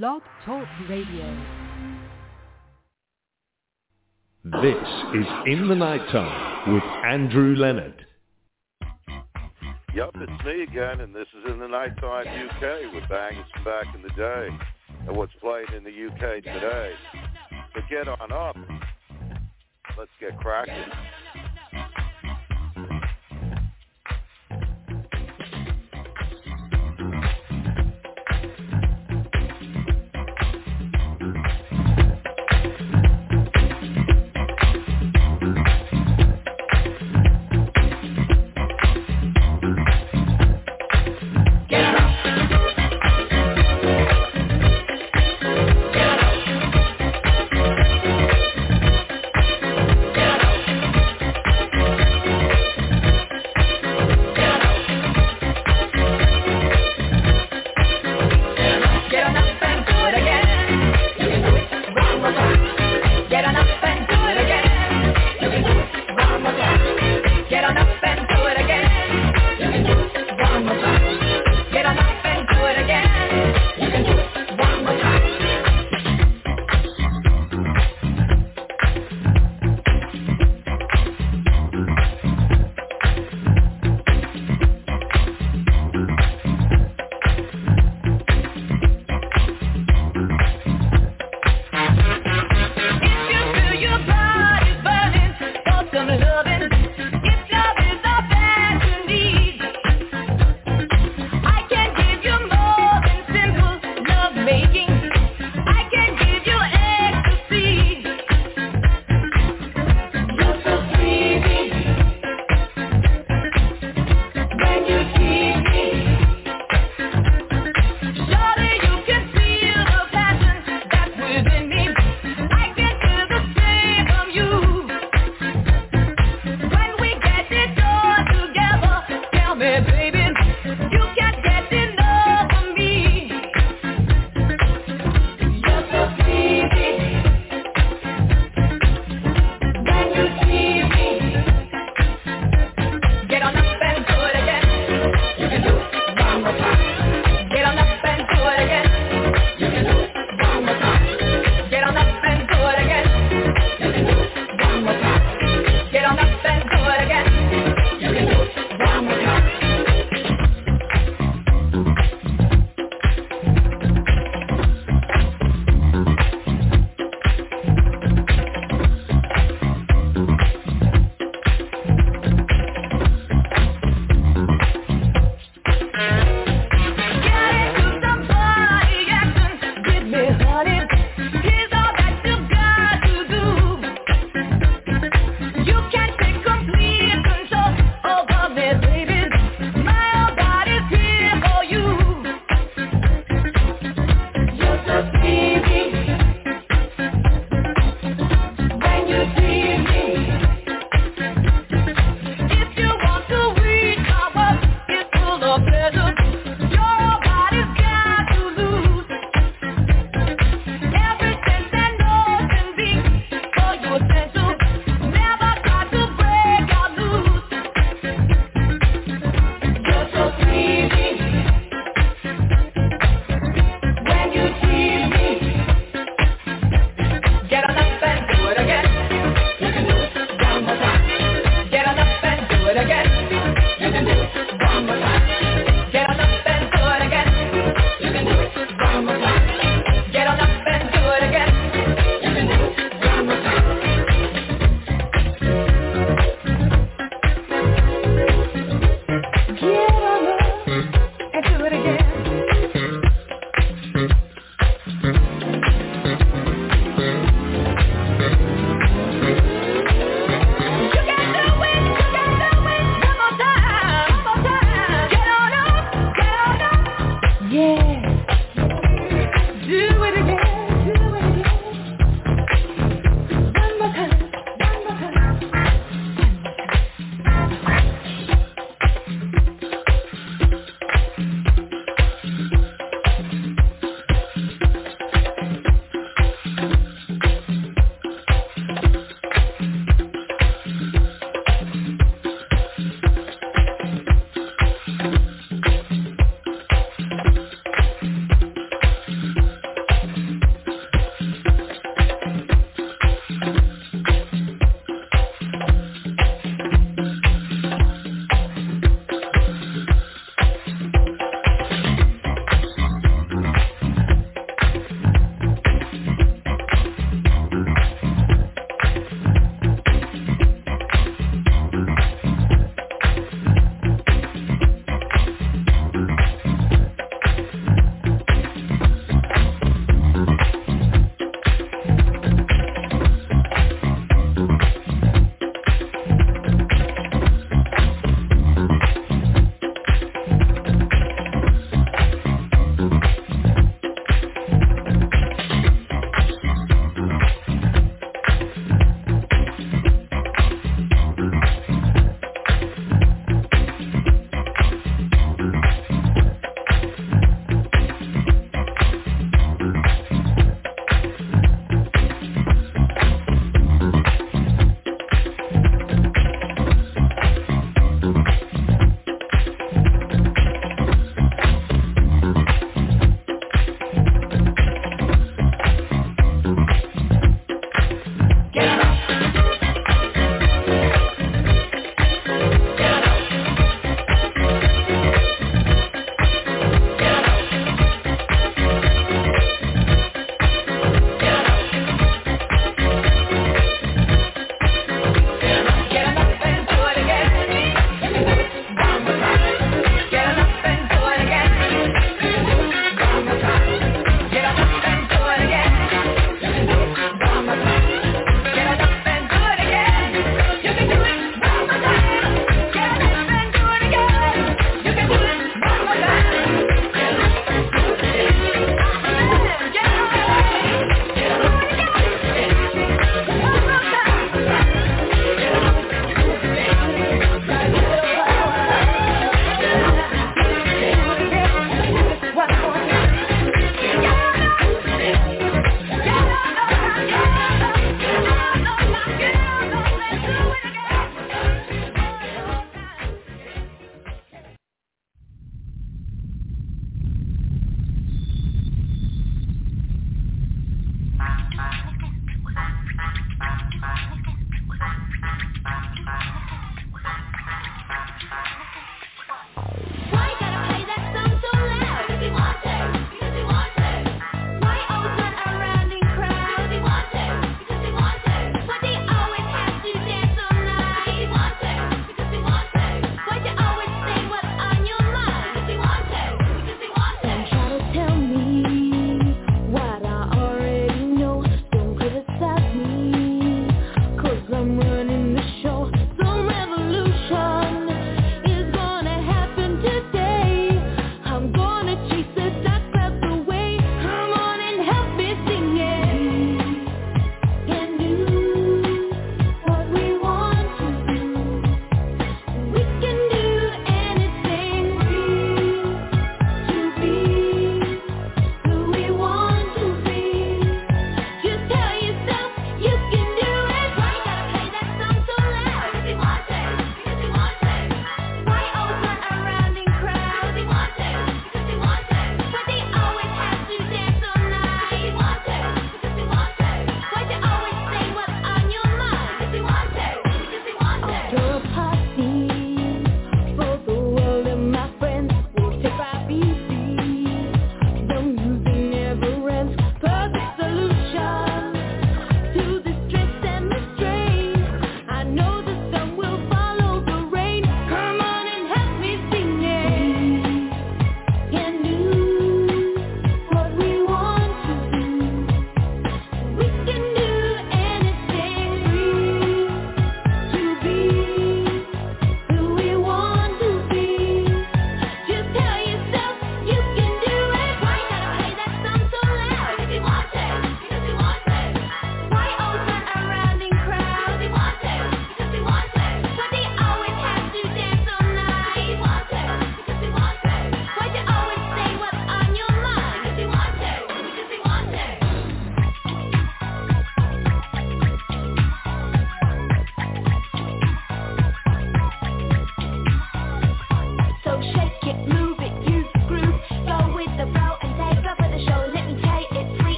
Blog Talk Radio. This is In the Nighttime with Andrew Leonard. Yep, it's me again, and this is In the Nighttime UK with bangers from back in the day and what's playing in the UK today. So get on up. Let's get cracking.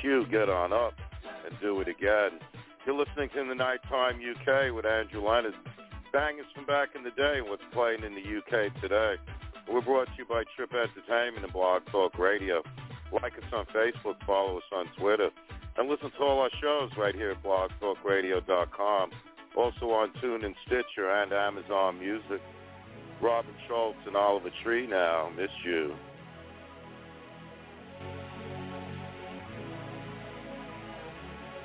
Q get on up and do it again. You're listening to In the Nighttime UK with Andrew Leonard. Bangers from back in the day and what's playing in the UK today. We're brought to you by Trip Entertainment and Blog Talk Radio. Like us on Facebook, follow us on Twitter, and listen to all our shows right here at blogtalkradio.com. Also on TuneIn, Stitcher, and Amazon Music. Robin Schulz and Oliver Tree now. Miss you.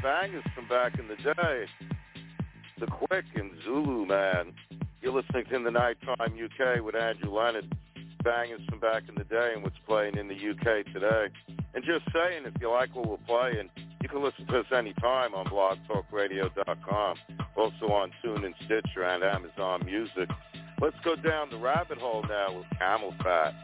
bangers from back in the day. The Quick and Zulu Man. You're listening to In the Nighttime UK with Andrew Leonard. Bangers from back in the day and what's playing in the UK today. And just saying, if you like what we're playing, you can listen to us anytime on blogtalkradio.com. Also on TuneIn, Stitcher, and Amazon Music. Let's go down the rabbit hole now with CamelPhat.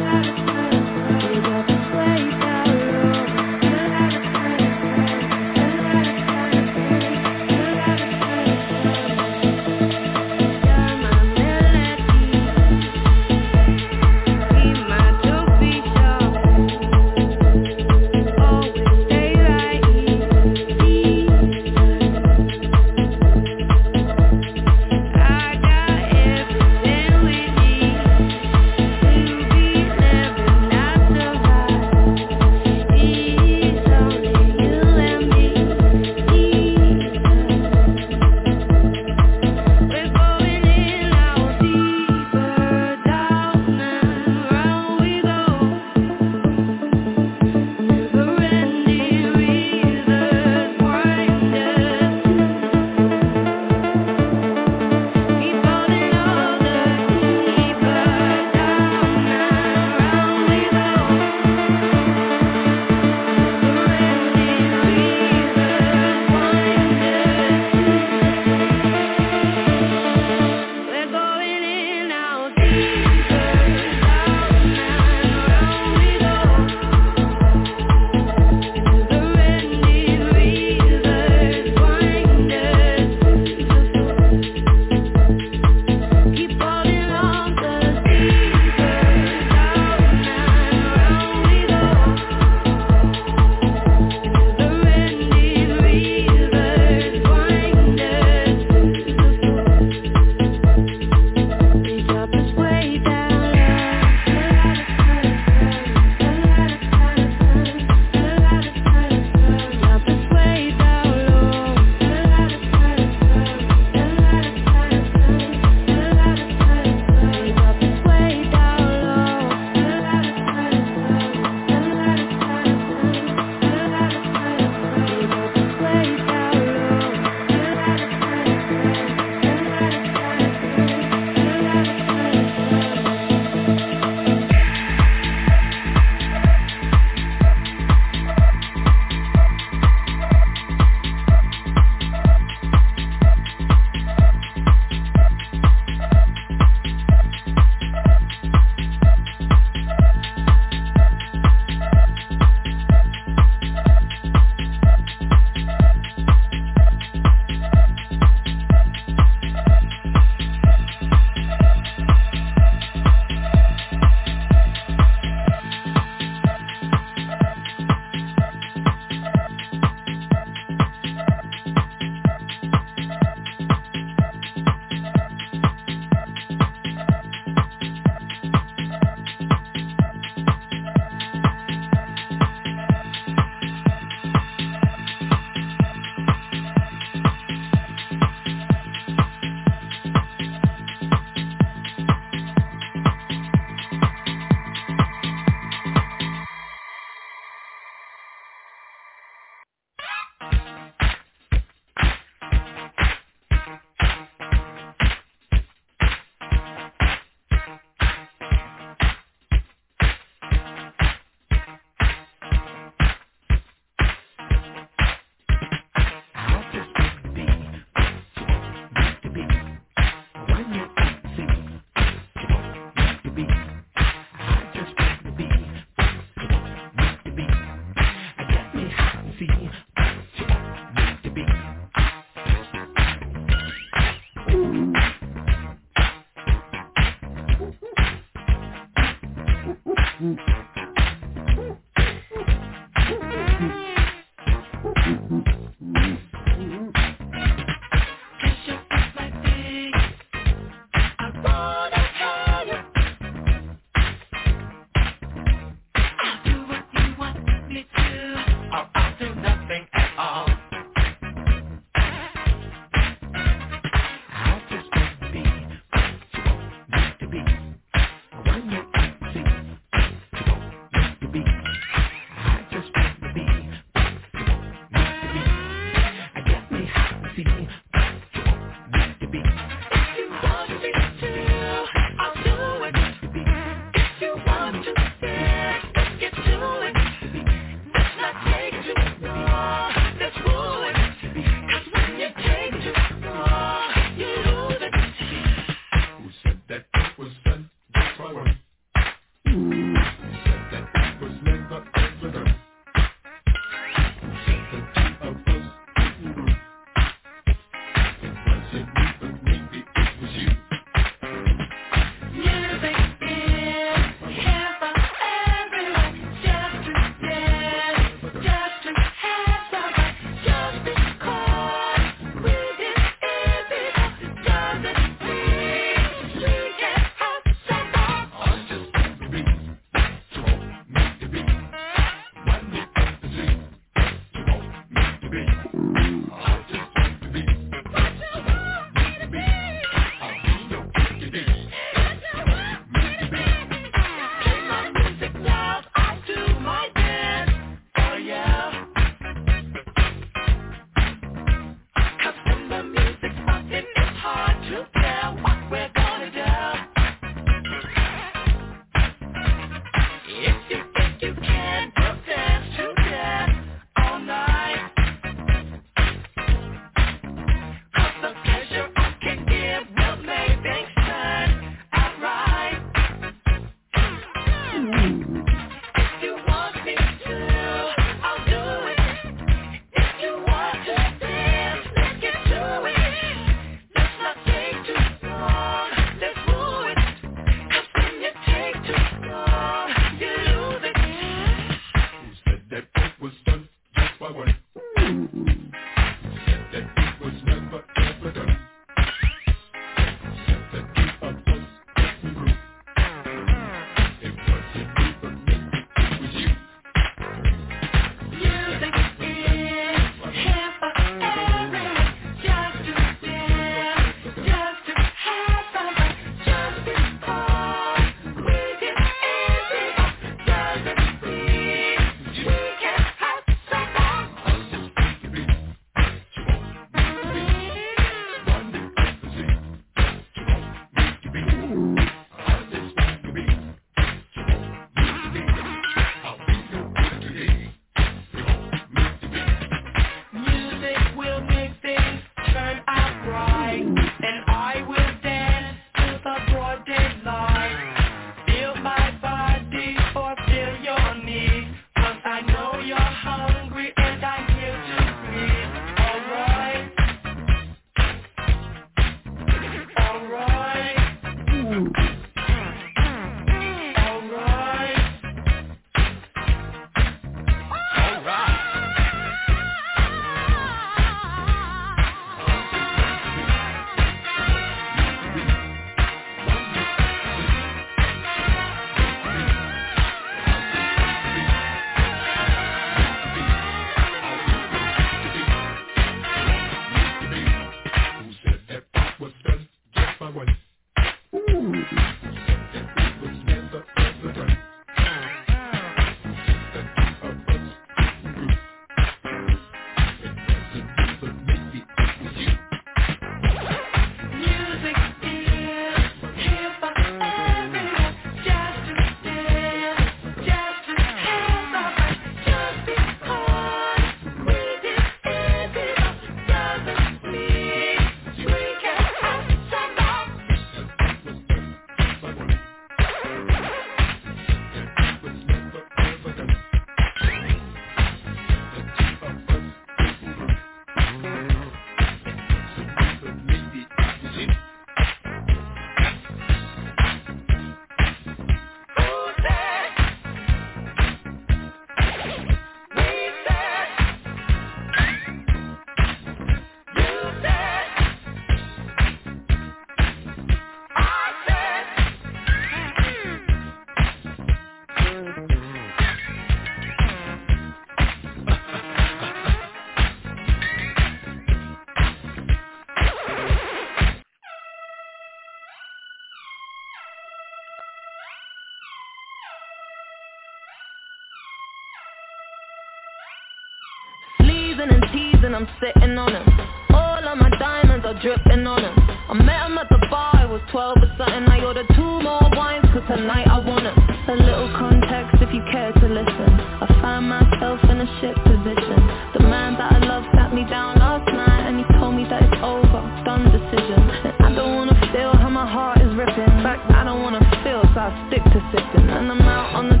And teasing, I'm sitting on him. All of my diamonds are dripping on him. I met him at the bar, I was 12 or something. I ordered two more wines, cause tonight I want him. A little context if you care to listen. I find myself in a shit position. The man that I love sat me down last night and he told me that it's over, done decision. And I don't wanna feel how my heart is ripping. In fact, I don't wanna feel, so I stick to sipping. And I'm out on the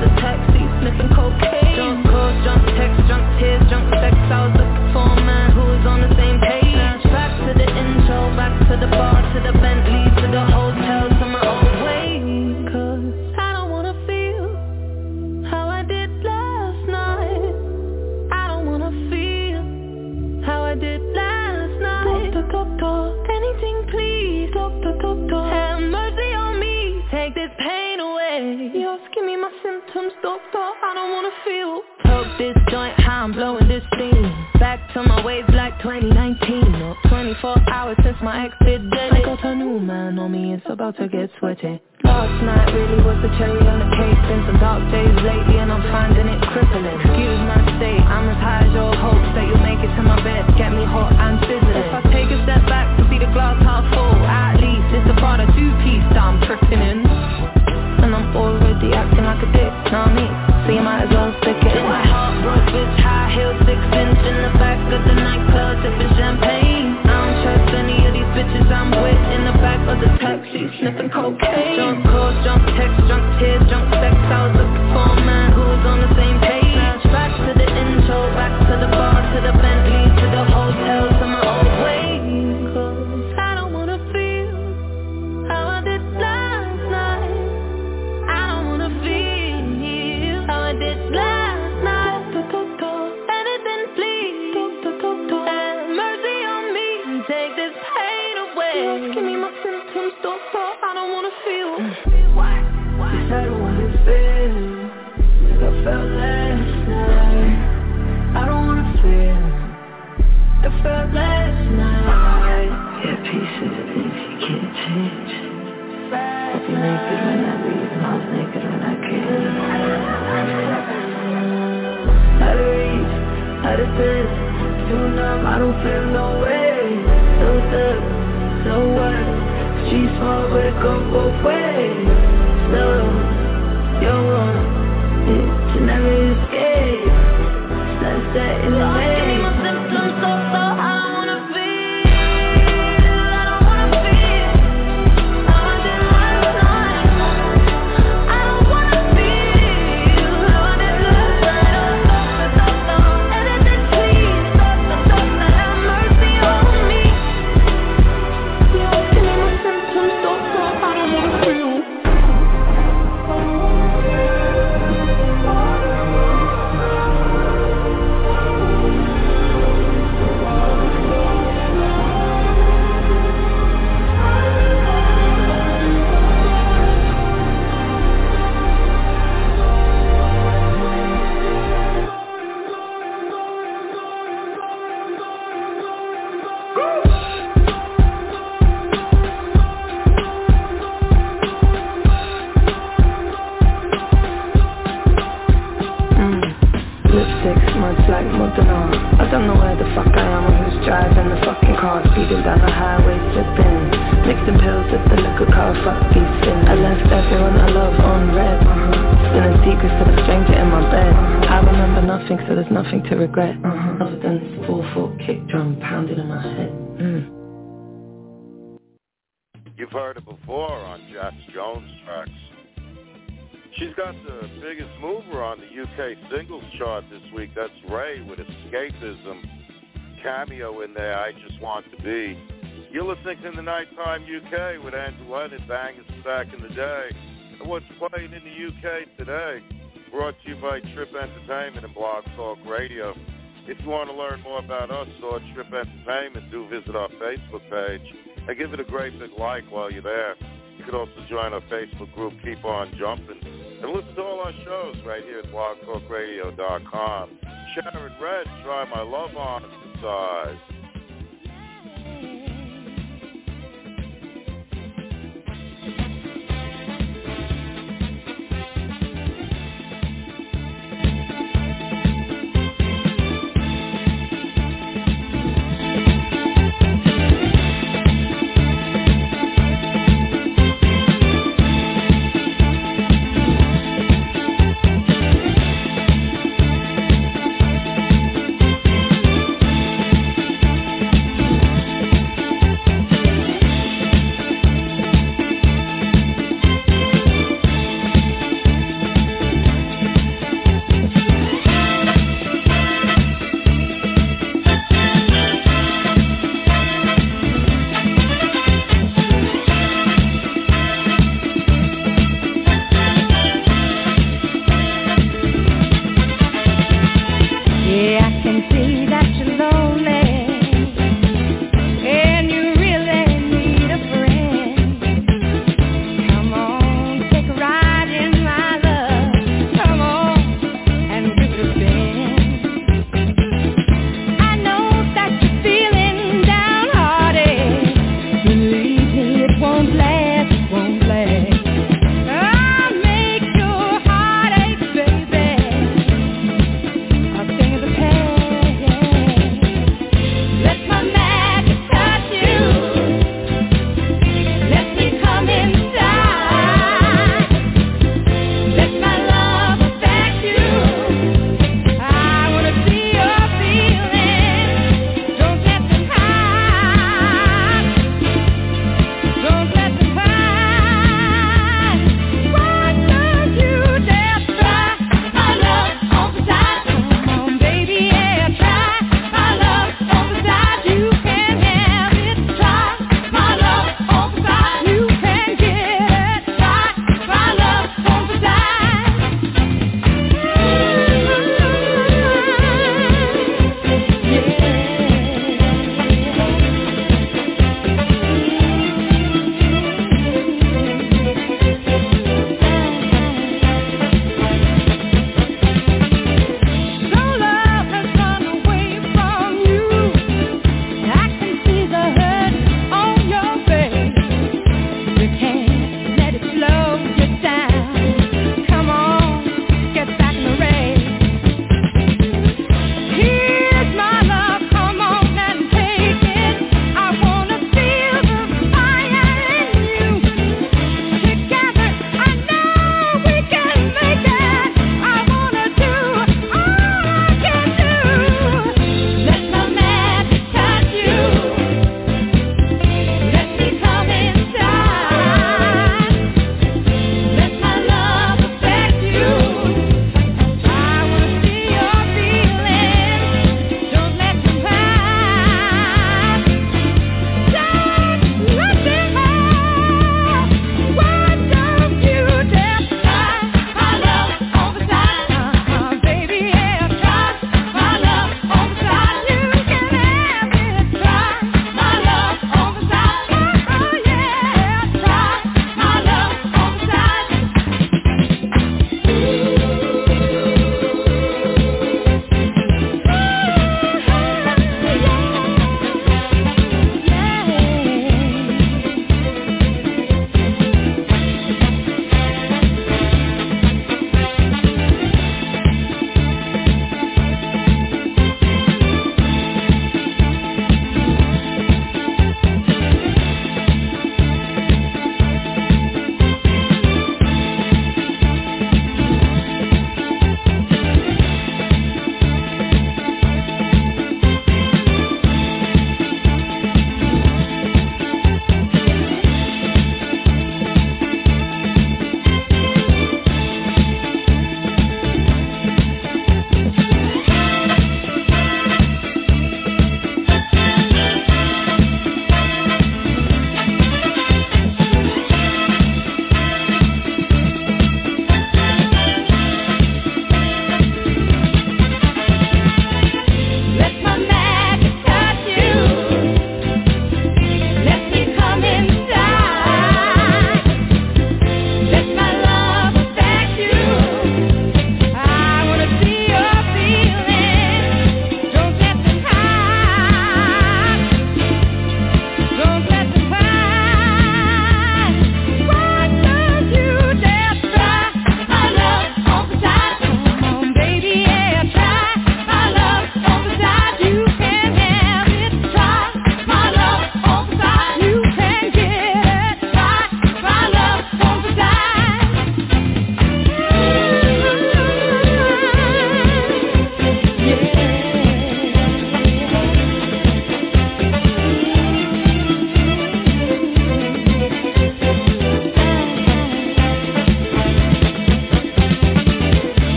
the taxi, sniffing cocaine. Wanna feel. Poke this joint, how I'm blowing this steam. Back to my ways like 2019. No, 24 hours since my ex did dead. I got a new man on me, it's about to get sweaty. Last night really was the cherry on the cake. Been some dark days lately and I'm finding it crippling. Excuse my state, I'm as high as your hopes that you'll make it to my bed. Get me hot and sizzling. If I take a step back to see the glass half full, at least it's a part of two-piece that I'm tripping in. And I'm already acting like a dick, know what I mean? So you might as well stick it in. My heart broke, bitch, high heels, six inch in the back of the nightclub, sipping champagne. I don't trust any of these bitches I'm with in the back of the taxi, sniffing cocaine. Like Madonna I don't know where the fuck I am or who's driving the fucking car Speeding down the highway slipping Mixing pills with the liquor car, fuck these sins I left everyone I love on red uh-huh. Secrets to the stranger in my bed I remember nothing so there's nothing to regret uh-huh. Other than this 4-4 kick drum pounding in my head mm. You've heard it before on Jax Jones tracks. She's got the biggest mover on the UK singles chart this week. That's RAYE with Escapism. Cameo in there, I Just Want to Be. You're listening to the Nighttime UK with Andrew Leonard, bangers back in the day. And what's playing in the UK today? Brought to you by Trip Entertainment and Blog Talk Radio. If you want to learn more about us or Trip Entertainment, do visit our Facebook page and give it a great big like while you're there. You can also join our Facebook group, Keep On Jumping, and listen to all our shows right here at blogtalkradio.com. Sharon Redd, try my love on the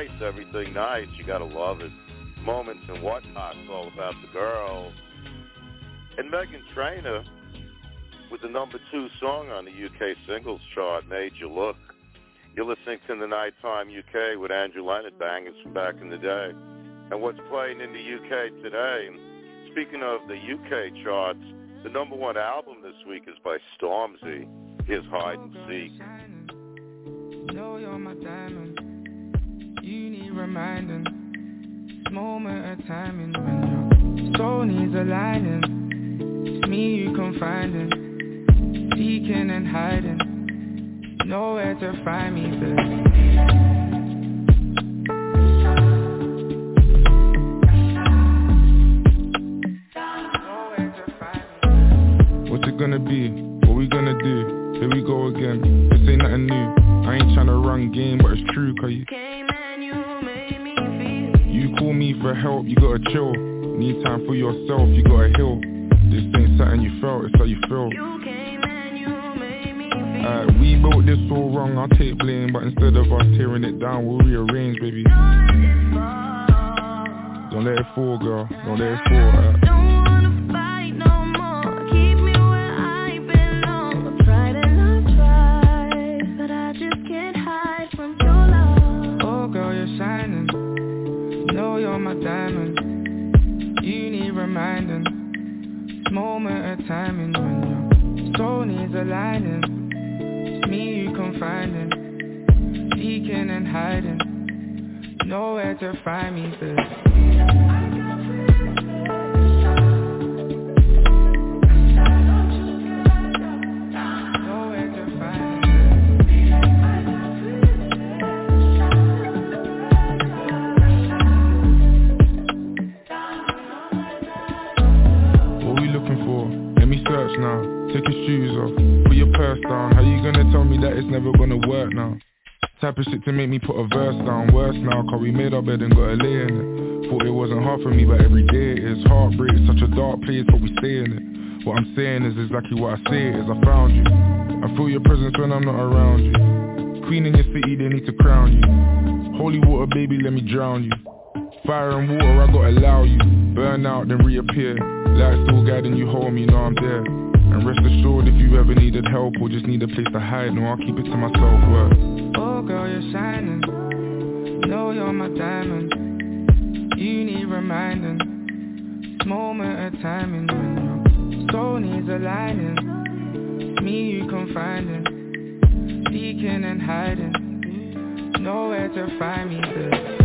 Spice, everything nice. You gotta love it. Moments and whatnot. It's all about the girls. And Meghan Trainor with the number two song on the UK singles chart, Made You Look. You're listening to the Nighttime UK with Andrew Leonard, bangers from back in the day. And what's playing in the UK today, speaking of the UK charts, the number one album this week is by Stormzy. Here's Hide and Seek. You need reminding. Moment of timing when your soul needs aligning. It's me you confiding. Seeking and hiding. Nowhere to find me, babe. What's it gonna be? What we gonna do? Here we go again. This ain't nothing new. I ain't tryna run game, but it's true, cause you You call me for help, you gotta chill. Need time for yourself, you gotta heal. This ain't something you felt, it's how you feel. Uh, we built this all wrong, I'll take blame But instead of us tearing it down, we'll rearrange, baby Don't let it fall, girl, don't let it fall uh. My diamond You need reminding. Moment of timing When your soul needs aligning. It's me you confiding Seeking and hiding. Nowhere to find me, babe your shoes off. Put your purse down. How you gonna tell me that it's never gonna work now? Type of shit to make me put a verse down. Worse now, cause we made our bed and got a lay in it. Thought it wasn't hard for me, but every day it is. Heartbreak, such a dark place, but we stay in it. What I'm saying is exactly what I say is. I found you. I feel your presence when I'm not around you. Queen in your city, they need to crown you. Holy water, baby, let me drown you. Fire and water, I gotta allow you. Burn out, then reappear. Light still guiding you home, you know I'm there. And rest assured, if you ever needed help or just need a place to hide, no, I'll keep it to myself. Oh, girl, you're shining. Know you're my diamond. You need reminding. Moment of timing when your soul needs aligning. Me you can find confiding. Seeking and hiding. Nowhere to find me, babe.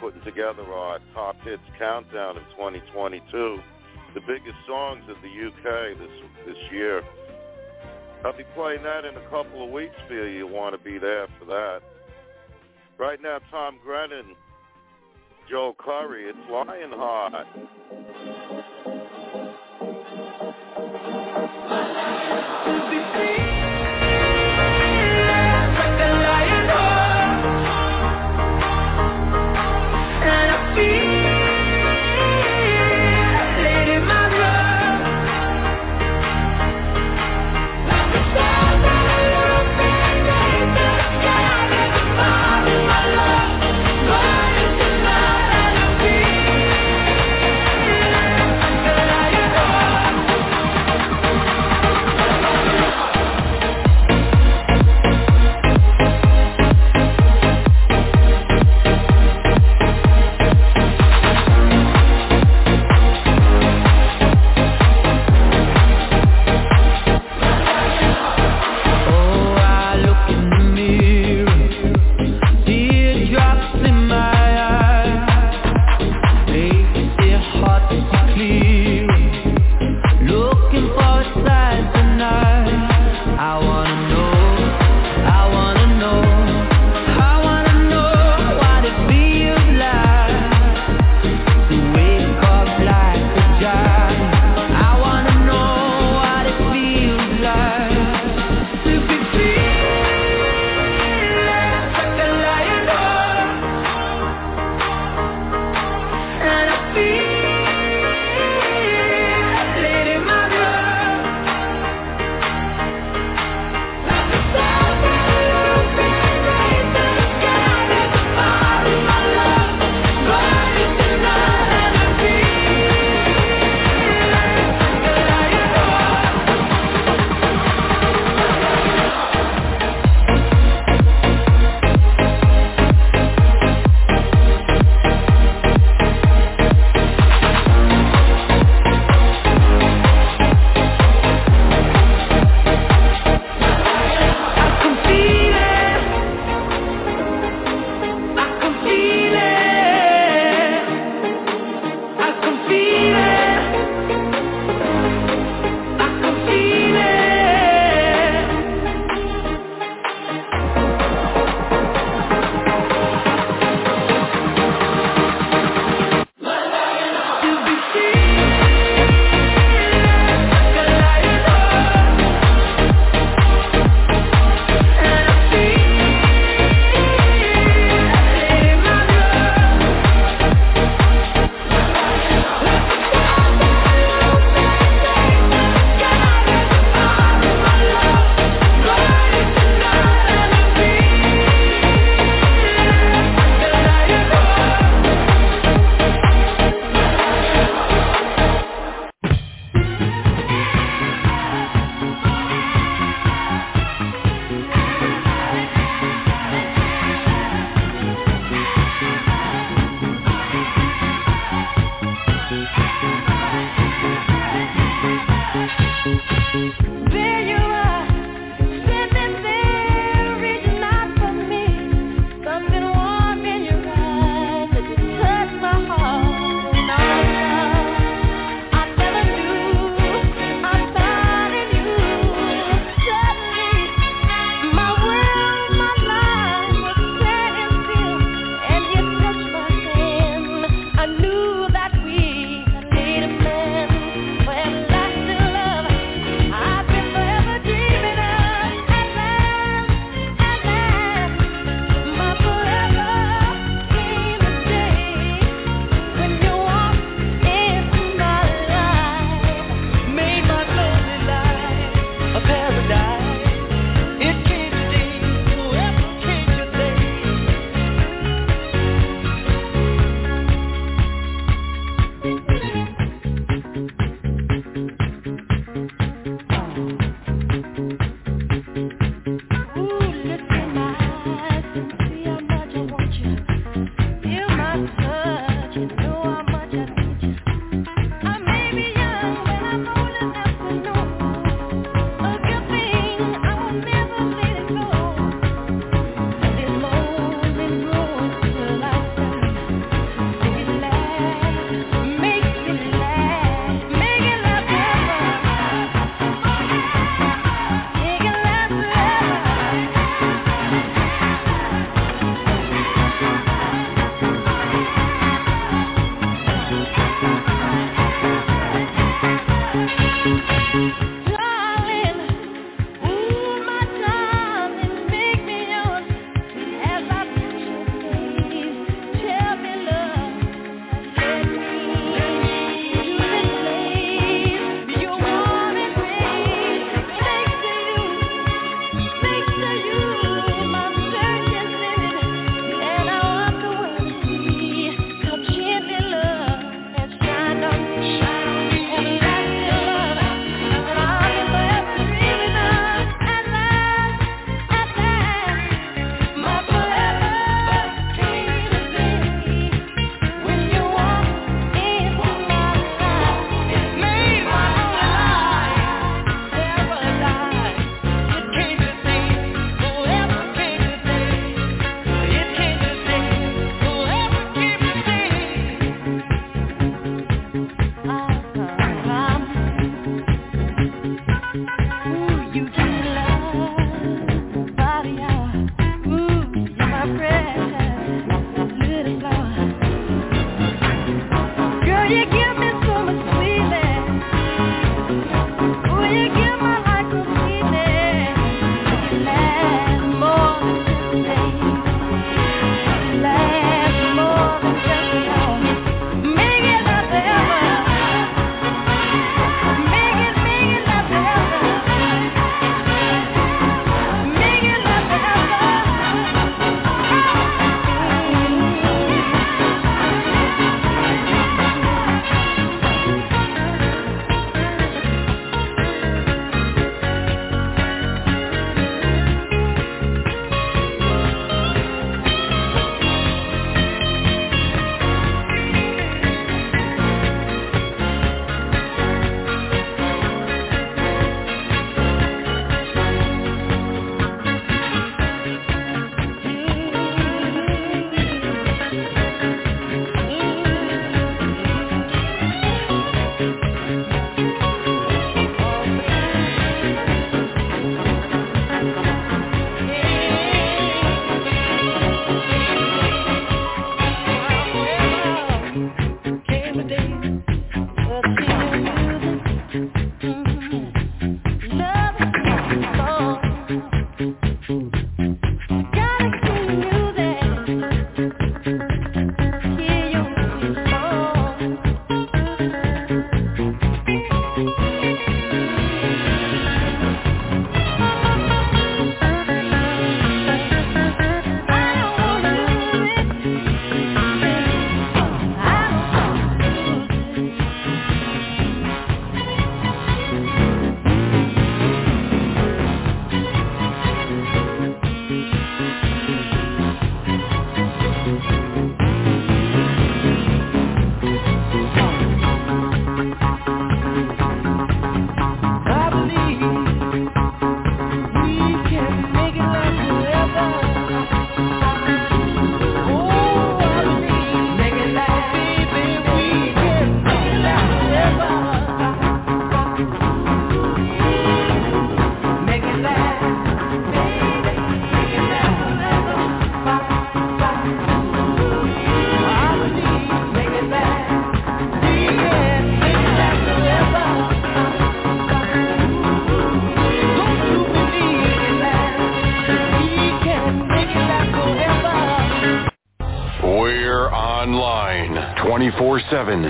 Putting together our top hits countdown of 2022, the biggest songs of the UK this this year. I'll be playing that in a couple of weeks for you. You want to be there for that. Right now, Tom Grennan, Joel Corry, it's Lion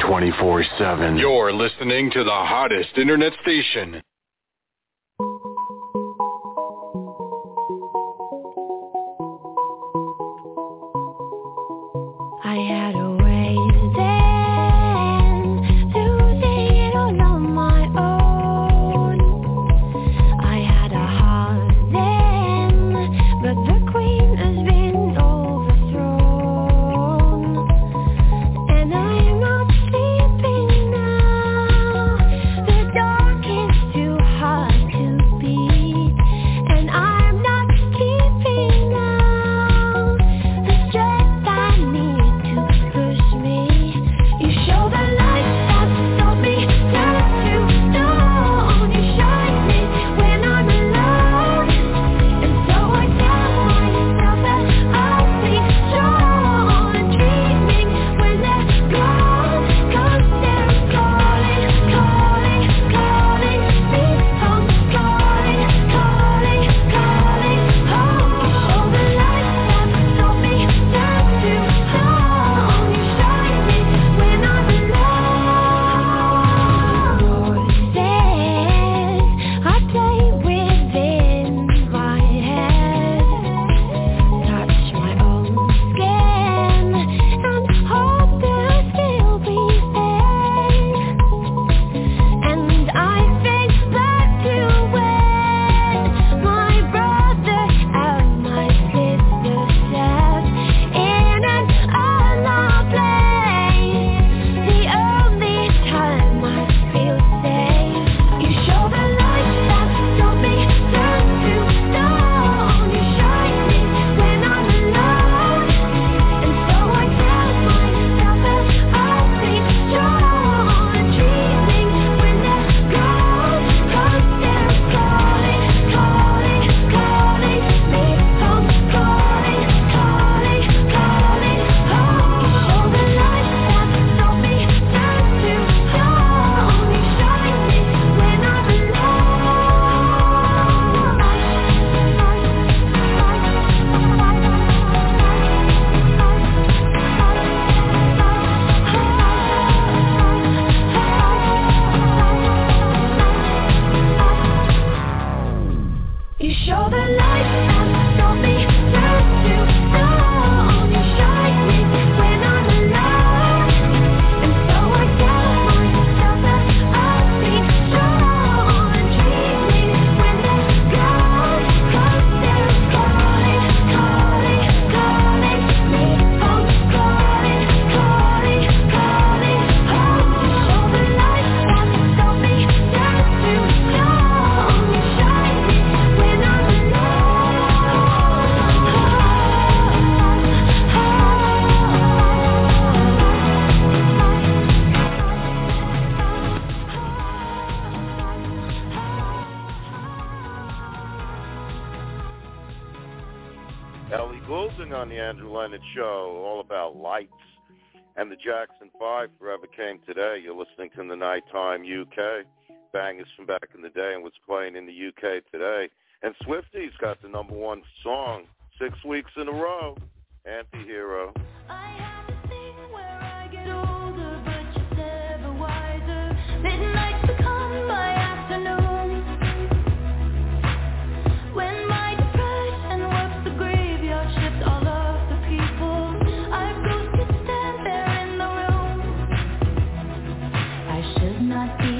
24 7. You're listening to the hottest internet station. Forever Came Today. You're listening to the Nighttime UK. Bangers from back in the day and what's playing in the UK today. And Swifty's got the number one song six weeks in a row, Anti-Hero. not be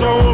Think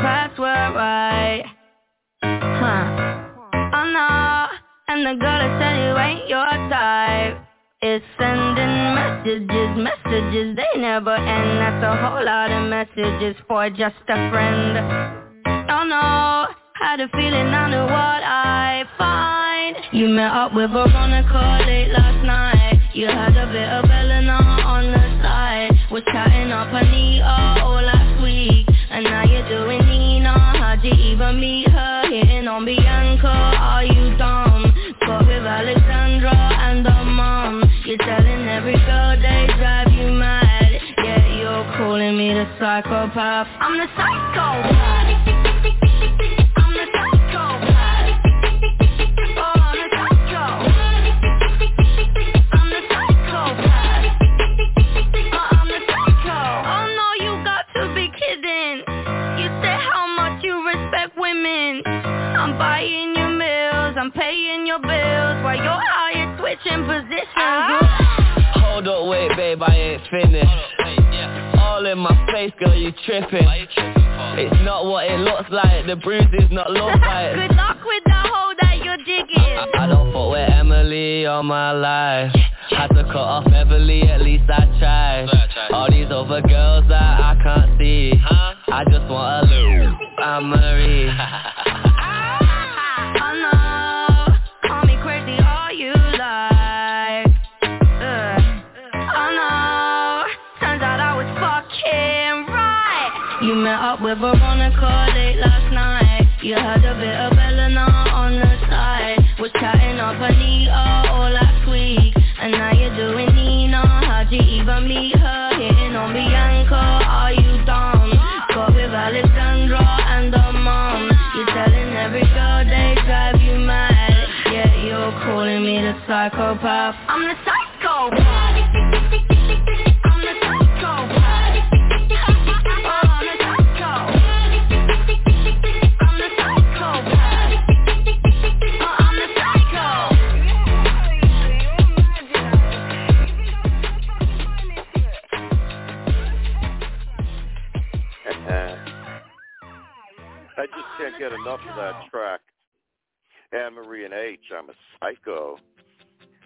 Password right. Huh. Oh no, and the girl that said you ain't your type is sending messages, messages they never end. That's a whole lot of messages for just a friend. Oh no, had a feeling I knew what I find. You met up with Veronica late last night. You had a bit of Eleanor on the side. Was chatting up Anita all the psychopath. I'm the psychopath. I'm the psychopath. I'm the psychopath. Oh no, you got to be kidding. You say how much you respect women. I'm buying your bills, I'm paying your bills, while you're high, switching positions. Ah. Hold up, wait, babe, I ain't finished. All in my face, girl, you tripping. It's not what it looks like, the bruise is not look like. Good luck with the hole that you're digging. I, I don't fuck with Emily all my life. Had to cut off Beverly, at least I tried. All these other girls that I can't see. I just want a little Anne-Marie. Up with Veronica late last night. You had a bit of Elena on the side. Was chatting up Anita all last week. And now you're doing Nina. How'd you even meet her? Hitting on Bianca, are you dumb? Got with Alexandra and her mom You're telling every girl they drive you mad. Yeah, you're calling me the psychopath. I'm the psychopath enough of that track. Anne-Marie and Aitch, I'm a Psycho.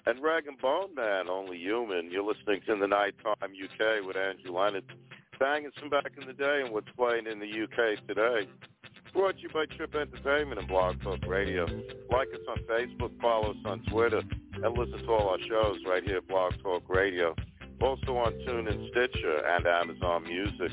And Rag'n'Bone Man, Only Human. You're listening to the Nighttime UK with Andrew Leonard. Banging some back in the day and what's playing in the UK today. Brought to you by Trip Entertainment and Blog Talk Radio. Like us on Facebook, follow us on Twitter, and listen to all our shows right here at Blog Talk Radio. Also on TuneIn Stitcher and Amazon Music.